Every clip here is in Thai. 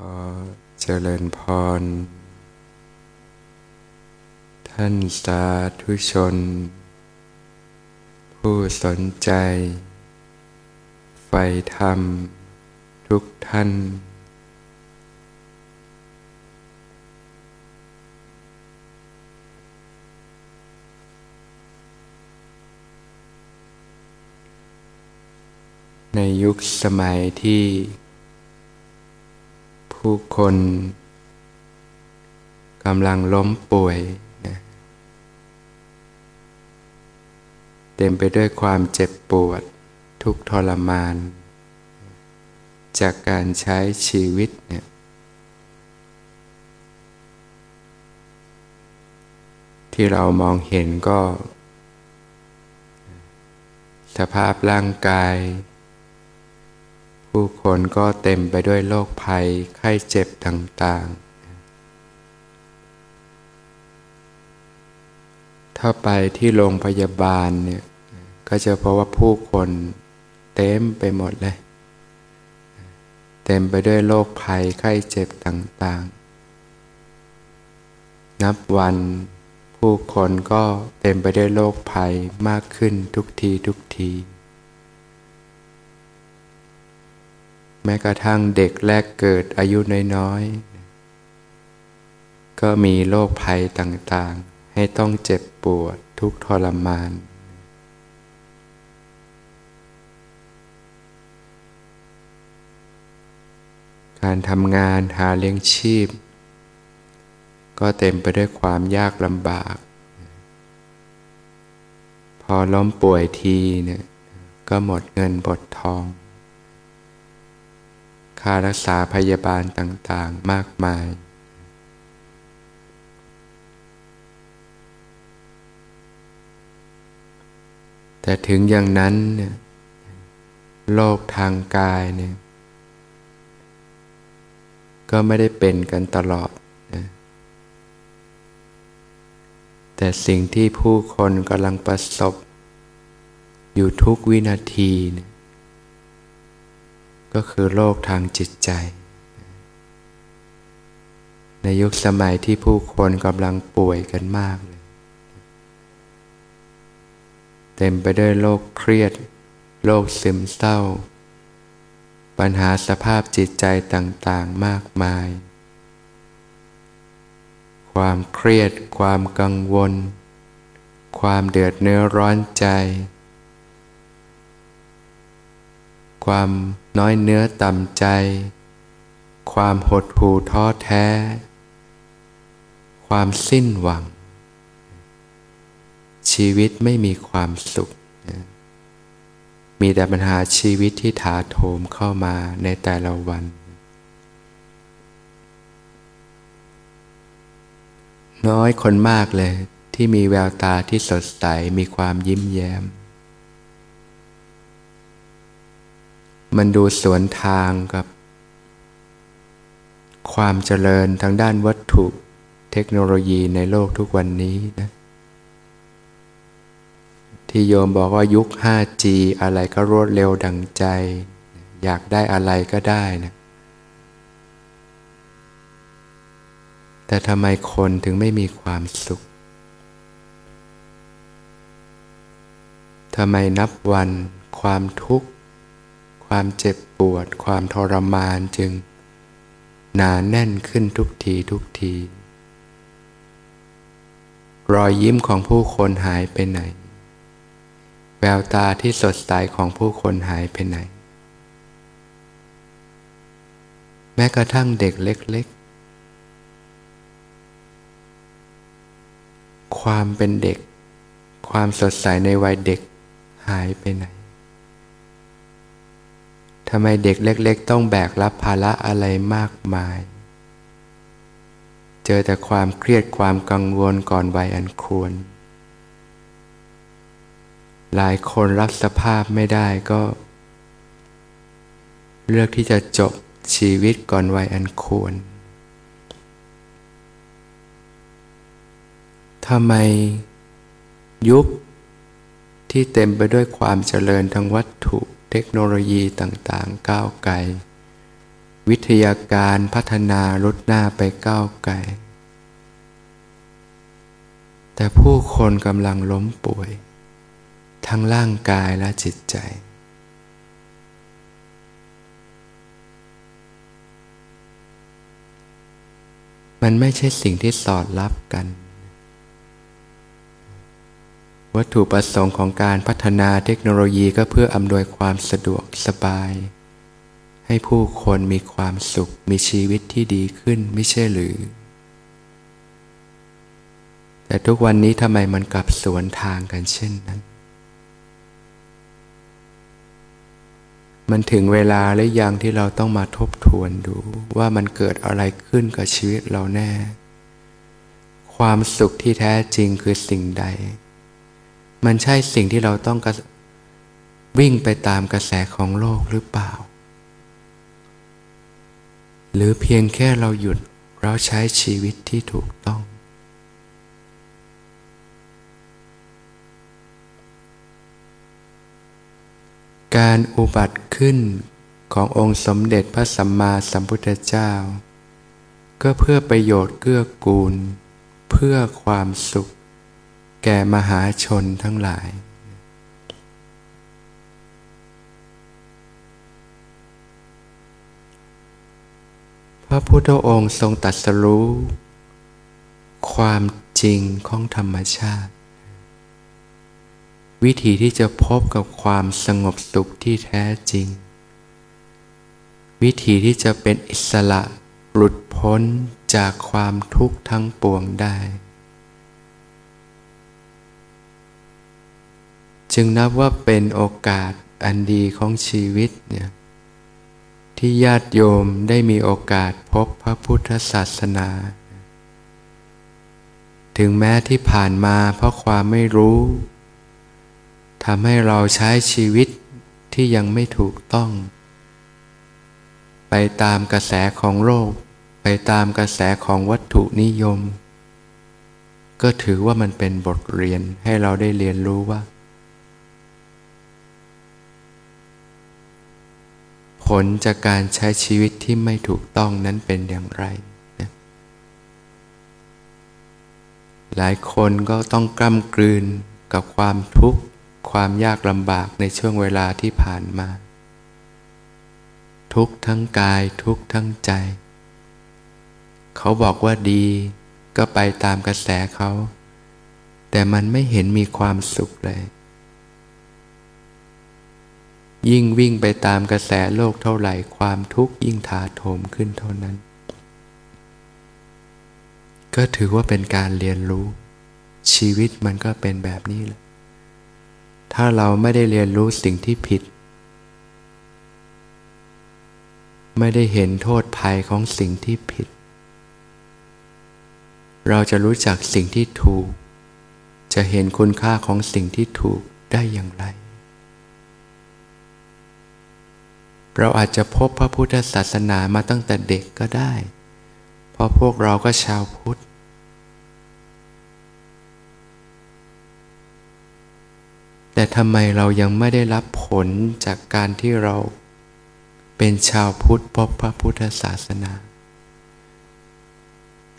อเจริญพร ท่านสาธุชน ผู้สนใจใฝ่ธรรม ทุกท่าน ในยุคสมัยที่ ผู้คนกำลังล้มป่วยนะเต็มไปด้วยความเจ็บปวดทุกทรมาน จากการใช้ชีวิตเนี่ยที่เรามองเห็นก็ สภาพร่างกาย ผู้คนก็เต็มไปด้วยโรคภัยไข้เจ็บต่างๆ ถ้าไปที่โรงพยาบาลเนี่ยก็จะเพบว่าผู้คนเต็มไปหมดเลย เต็มไปด้วยโรคภัยไข้เจ็บต่างๆ นับวันผู้คนก็เต็มไปด้วยโรคภัยมากขึ้นทุกทีทุกที ม้กระทั่งเด็กแรกเกิดอายุน้อยๆ ก็มีโรคภัยต่างๆ ให้ต้องเจ็บปวดทุกทรมาน การทำงานหาเลี้ยงชีพ ก็เต็มไปด้วยความยากลำบาก พอล้มป่วยทีเนี่ยก็หมดเงินบดทอง ค่ารักษาพยาบาลต่างๆมากมาย แต่ถึงอย่างนั้นเนี่ยโรคทางกายเนี่ยก็ไม่ได้เป็นกันตลอดนะแต่สิ่งที่ผู้คนกำลังประสบ อยู่ทุกวินาทีเนี่ย ก็คือโรคทางจิตใจ ในยุคสมัยที่ผู้คนกำลังป่วยกันมากเลย เต็มไปด้วยโรคเครียด โรคซึมเศร้า ปัญหาสภาพจิตใจต่างๆมากมาย ความเครียด ความกังวล ความเดือดเนื้อร้อนใจ ความ น้อยเนื้อต่ำใจ ความหดหู่ท้อแท้ ความสิ้นหวัง ชีวิตไม่มีความสุข มีแต่ปัญหาชีวิตที่ถาโถมเข้ามาในแต่ละวันน้อยคนมากเลยที่มีแววตาที่สดใสมีความยิ้มแย้ม มันดูสวนทางกับ ความเจริญทางด้านวัตถุเทคโนโลยีในโลกทุกวันนี้นะ ที่โยมบอกว่ายุค 5G อะไรก็รวดเร็วดังใจ อยากได้อะไรก็ได้นะ แต่ทำไมคนถึงไม่มีความสุขทำไมนับวันความทุกข์ ความเจ็บปวด ความทรมานจึง หนาแน่นขึ้นทุกทีทุกที รอยยิ้มของผู้คนหายไปไหน แววตาที่สดใสของผู้คนหายไปไหน แม้กระทั่งเด็กเล็กๆความเป็นเด็ก ความสดใสในวัยเด็กหายไปไหน ทำไมเด็กเล็ก ๆ ต้องแบกรับภาระอะไรมากมาย เจอแต่ความเครียดความกังวลก่อนวัยอันควร หลายคนรับสภาพไม่ได้ก็ เลือกที่จะจบชีวิตก่อนวัยอันควรทำไมยุคที่เต็มไปด้วยความเจริญทางวัตถุ เทคโนโลยีต่างๆ ก้าวไกล วิทยาการพัฒนาลุดหน้าไปก้าวไกล แต่ผู้คนกำลังล้มป่วย ทั้งร่างกายและจิตใจ มันไม่ใช่สิ่งที่สอดรับกัน วัตถุประสงค์ของการพัฒนาเทคโนโลยีก็เพื่ออำนวยความสะดวกสบาย ให้ผู้คนมีความสุขมีชีวิตที่ดีขึ้นไม่ใช่หรือ แต่ทุกวันนี้ทำไมมันกลับสวนทางกันเช่นนั้น มันถึงเวลาและยังที่เราต้องมาทบทวนดูว่ามันเกิดอะไรขึ้นกับชีวิตเราแน่ ความสุขที่แท้จริงคือสิ่งใด มันใช่สิ่งที่เราต้องวิ่งไปตามกระแสของโลกหรือเปล่า หรือเพียงแค่เราหยุดเราใช้ชีวิตที่ถูกต้อง การอุบัติขึ้นขององค์สมเด็จพระสัมมาสัมพุทธเจ้า ก็เพื่อประโยชน์เกื้อกูล เพื่อความสุข แก่มหาชนทั้งหลาย พระพุทธองค์ทรงตัดสรู้ ความจริงของธรรมชาติ วิธีที่จะพบกับความสงบสุขที่แท้จริง วิธีที่จะเป็นอิสระหลุดพ้นจากความทุกข์ทั้งปวงได้ จึงนับว่าเป็นโอกาสอันดีของชีวิตเนี่ยที่ญาติโยมได้มีโอกาสพบพระพุทธศาสนา ถึงแม้ที่ผ่านมาเพราะความไม่รู้ทำให้เราใช้ชีวิตที่ยังไม่ถูกต้อง ไปตามกระแสของโลก ไปตามกระแสของวัตถุนิยม ก็ถือว่ามันเป็นบทเรียนให้เราได้เรียนรู้ว่า ผลจากการใช้ชีวิตที่ไม่ถูกต้องนั้นเป็นอย่างไรนะหลายคนก็ต้องกล้ำกลืนกับความทุกข์ความยากลำบากในช่วงเวลาที่ผ่านมา ทุกทั้งกายทุกทั้งใจ เขาบอกว่าดีก็ไปตามกระแสเขา แต่มันไม่เห็นมีความสุขเลย ยิ่งวิ่งไปตามกระแสโลกเท่าไหร่ความทุกข์ยิ่งถาโถมขึ้นเท่านั้น ก็ถือว่าเป็นการเรียนรู้ ชีวิตมันก็เป็นแบบนี้แหละ ถ้าเราไม่ได้เรียนรู้สิ่งที่ผิด ไม่ได้เห็นโทษภัยของสิ่งที่ผิด เราจะรู้จักสิ่งที่ถูก จะเห็นคุณค่าของสิ่งที่ถูกได้อย่างไร เราอาจจะพบพระพุทธศาสนามาตั้งแต่เด็กก็ได้ เพราะพวกเราก็ชาวพุทธ แต่ทำไมเรายังไม่ได้รับผลจากการที่เราเป็นชาวพุทธพบพระพุทธศาสนา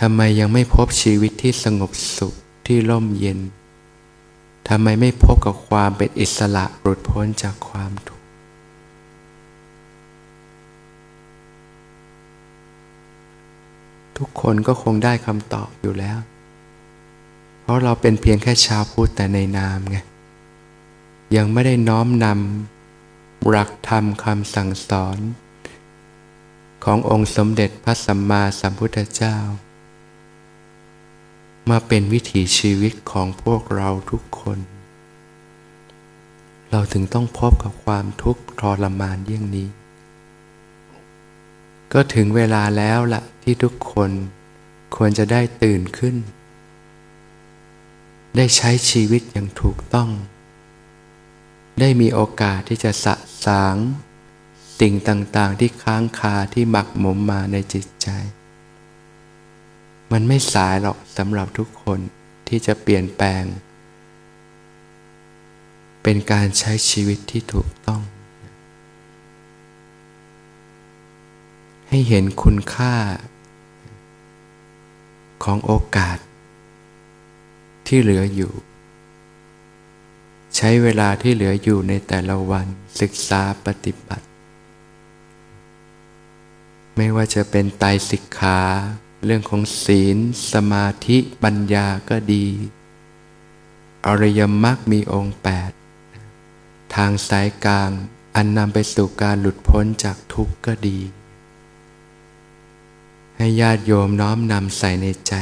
ทำไมยังไม่พบชีวิตที่สงบสุขที่ร่มเย็น ทำไมไม่พบกับความเป็นอิสระหลุดพ้นจากความทุกข์ ทุกคนก็คงได้คำตอบอยู่แล้ว เพราะเราเป็นเพียงแค่ชาวพุทธแต่ในนามไง ยังไม่ได้น้อมนำหลักธรรมคำสั่งสอน ขององค์สมเด็จพระสัมมาสัมพุทธเจ้า มาเป็นวิถีชีวิตของพวกเราทุกคน เราถึงต้องพบกับความทุกข์ทรมานเยี่ยงนี้ ก็ถึงเวลาแล้วละที่ทุกคนควรจะได้ตื่นขึ้น ได้ใช้ชีวิตอย่างถูกต้อง ได้มีโอกาสที่จะสะสาง สิ่งต่างๆที่ค้างคาที่หมักหมมมาในจิตใจ มันไม่สายหรอกสำหรับทุกคนที่จะเปลี่ยนแปลง เป็นการใช้ชีวิตที่ถูกต้อง ให้เห็นคุณค่า ของโอกาส ที่เหลืออยู่ ใช้เวลาที่เหลืออยู่ในแต่ละวันศึกษาปฏิบัติ ไม่ว่าจะเป็นไตสิกขา เรื่องของศีล สมาธิปัญญาก็ดี อริยมรรคมีองค์แปดทางสายกลางอันนำไปสู่การหลุดพ้นจากทุกข์ก็ดี ให้ญาติโยมน้อมนำใส่ในใจ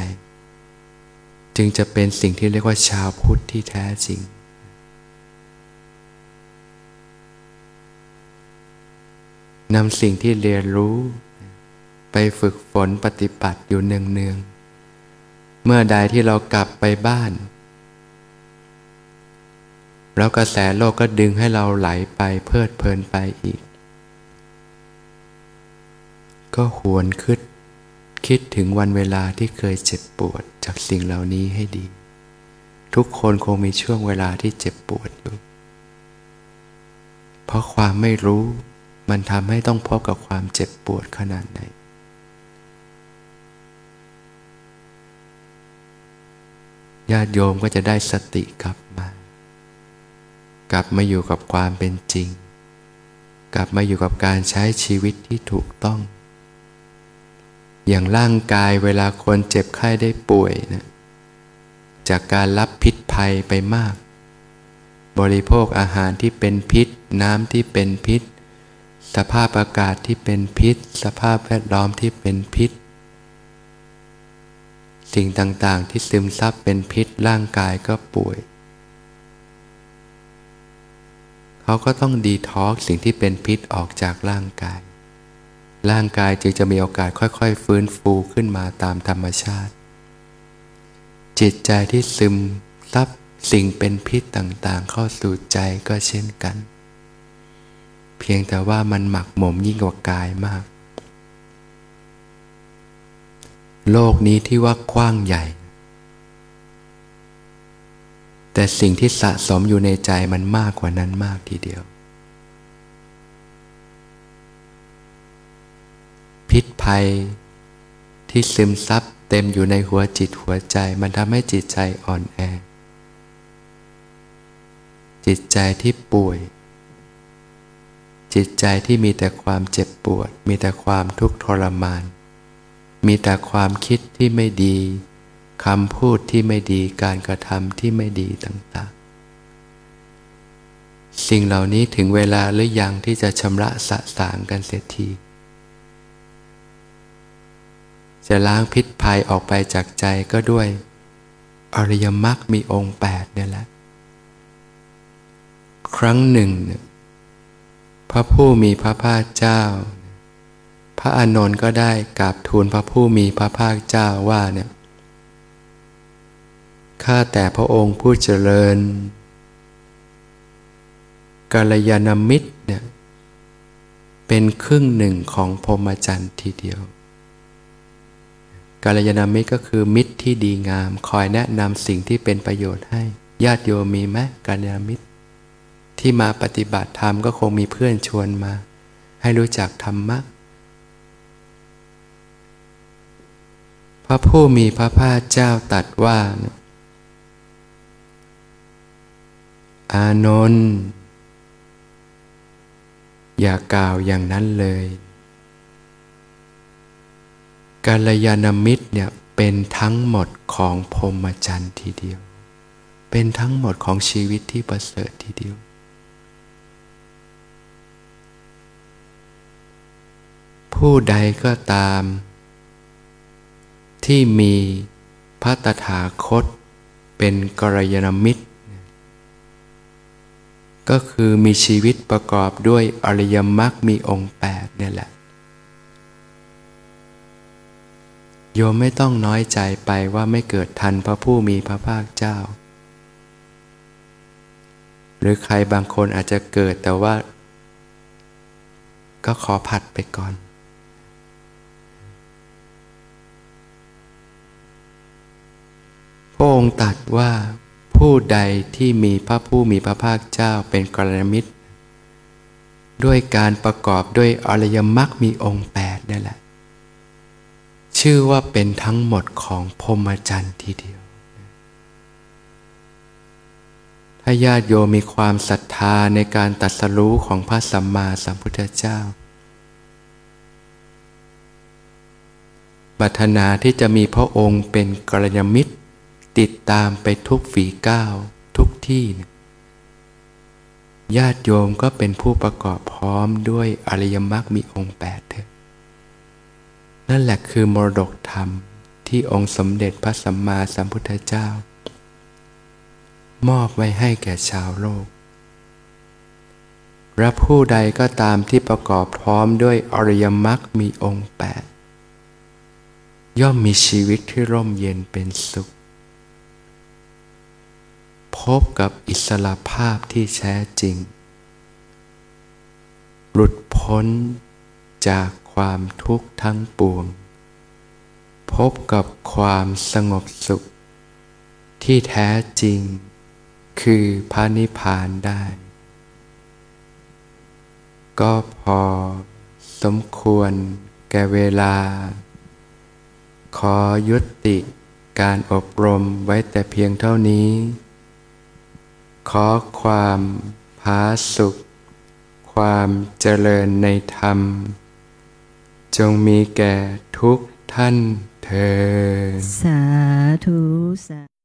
จึงจะเป็นสิ่งที่เรียกว่าชาวพุทธที่แท้จริง นำสิ่งที่เรียนรู้ ไปฝึกฝนปฏิบัติอยู่เนืองๆ เมื่อใดที่เรากลับไปบ้าน แล้วกระแสโลกก็ดึงให้เราไหลไปเพลิดเพลินไปอีก ก็หวนคิด คิดถึงวันเวลาที่เคยเจ็บปวดจากสิ่งเหล่านี้ให้ดี ทุกคนคงมีช่วงเวลาที่เจ็บปวดอยู่ เพราะความไม่รู้มันทำให้ต้องพบกับความเจ็บปวดขนาดไหน ญาติโยมก็จะได้สติกลับมา กลับมาอยู่กับความเป็นจริง กลับมาอยู่กับการใช้ชีวิตที่ถูกต้อง อย่างร่างกายเวลาคนเจ็บไข้ได้ป่วยนะจากการรับพิษภัยไปมาก บริโภคอาหารที่เป็นพิษ น้ำที่เป็นพิษ สภาพอากาศที่เป็นพิษ สภาพแวดล้อมที่เป็นพิษ สิ่งต่างๆที่ซึมซับเป็นพิษร่างกายก็ป่วย เขาก็ต้องดีท็อกสิ่งที่เป็นพิษออกจากร่างกาย ร่างกายจึงจะมีโอกาสค่อยๆ ฟื้นฟูขึ้นมาตามธรรมชาติ จิตใจที่ซึมซับสิ่งเป็นพิษต่างๆ เข้าสู่ใจก็เช่นกัน เพียงแต่ว่ามันหมักหมมยิ่งกว่ากายมาก โลกนี้ที่ว่ากว้างใหญ่ แต่สิ่งที่สะสมอยู่ในใจมันมากกว่านั้นมากทีเดียว พิษภัย ที่ซึมซับเต็มอยู่ในหัวจิตหัวใจ มันทำให้จิตใจอ่อนแอ จิตใจที่ป่วย จิตใจที่มีแต่ความเจ็บปวด มีแต่ความทุกข์ทรมาน มีแต่ความคิดที่ไม่ดีคำพูดที่ไม่ดีการกระทำที่ไม่ดีต่างๆ สิ่งเหล่านี้ถึงเวลาหรือยังที่จะชำระสะสางกันเสียที จะล้างพิษภัยออกไปจากใจก็ด้วยอริยมรรคมีองค์แปดเนี่ยแหละ ครั้งหนึ่ง พระผู้มีพระภาคเจ้า พระอานนท์ก็ได้กราบทูลพระผู้มีพระภาคเจ้าว่าเนี่ยข้าแต่พระองค์ผู้เจริญกาลยานมิตรเนี่ยเป็นครึ่งหนึ่งของพรหมจรรย์ทีเดียว กาลยานามิตรก็คือมิตรที่ดีงาม คอยแนะนำสิ่งที่เป็นประโยชน์ให้ญาติโยมมีไหมกาลยานามิตร ที่มาปฏิบัติธรรมก็คงมีเพื่อนชวนมา ให้รู้จักธรรมะพระผู้มีพระภาคเจ้าตัดว่า อานนท์อย่ากล่าวอย่างนั้นเลย กาลยานมิตรเนี่ยเป็นทั้งหมดของพรหมจรรย์ทีเดียว เป็นทั้งหมดของชีวิตที่ประเสริฐทีเดียว ผู้ใดก็ตาม ที่มีพระตถาคต เป็นกรยานมิตร ก็คือมีชีวิตประกอบด้วยอริยมรรคมีองค์แปดเนี่ยแหละ โยมไม่ต้องน้อยใจไปว่าไม่เกิดทันพระผู้มีพระภาคเจ้า หรือใครบางคนอาจจะเกิดแต่ว่า ก็ขอผัดไปก่อน พระองค์ตรัสว่าผู้ใดที่มีพระผู้มีพระภาคเจ้าเป็นกรณมิตร ด้วยการประกอบด้วยอริยมรรคมีองค์แปดนี่แหละ ชื่อว่าเป็นทั้งหมดของพรหมจรรย์ทีเดียว ถ้าญาติโยมมีความศรัทธาในการตัดสรู้ของพระสัมมาสัมพุทธเจ้าบัฒนาที่จะมีพระองค์เป็นกรยมิตร ติดตามไปทุกฝีก้าวทุกที่ญาติโยมก็เป็นผู้ประกอบพร้อมด้วยอริยมรรคมีองค์แปดเถอะ นั่นแหละคือมรดกธรรมที่องค์สมเด็จพระสัมมาสัมพุทธเจ้า มอบไว้ให้แก่ชาวโลกและผู้ใดก็ตามที่ประกอบพร้อมด้วยอริยมรรคมีองค์แปดย่อมมีชีวิตที่ร่มเย็นเป็นสุข พบกับอิสระภาพที่แท้จริง หลุดพ้นจาก ความทุกข์ทั้งปวง พบกับความสงบสุข ที่แท้จริง คือพระนิพพานได้ ก็พอสมควรแก่เวลา ขอยุติการอบรมไว้แต่เพียงเท่านี้ ขอความพาสุข ความเจริญในธรรม จงมีแก่ทุกท่านเธอ สาธุสา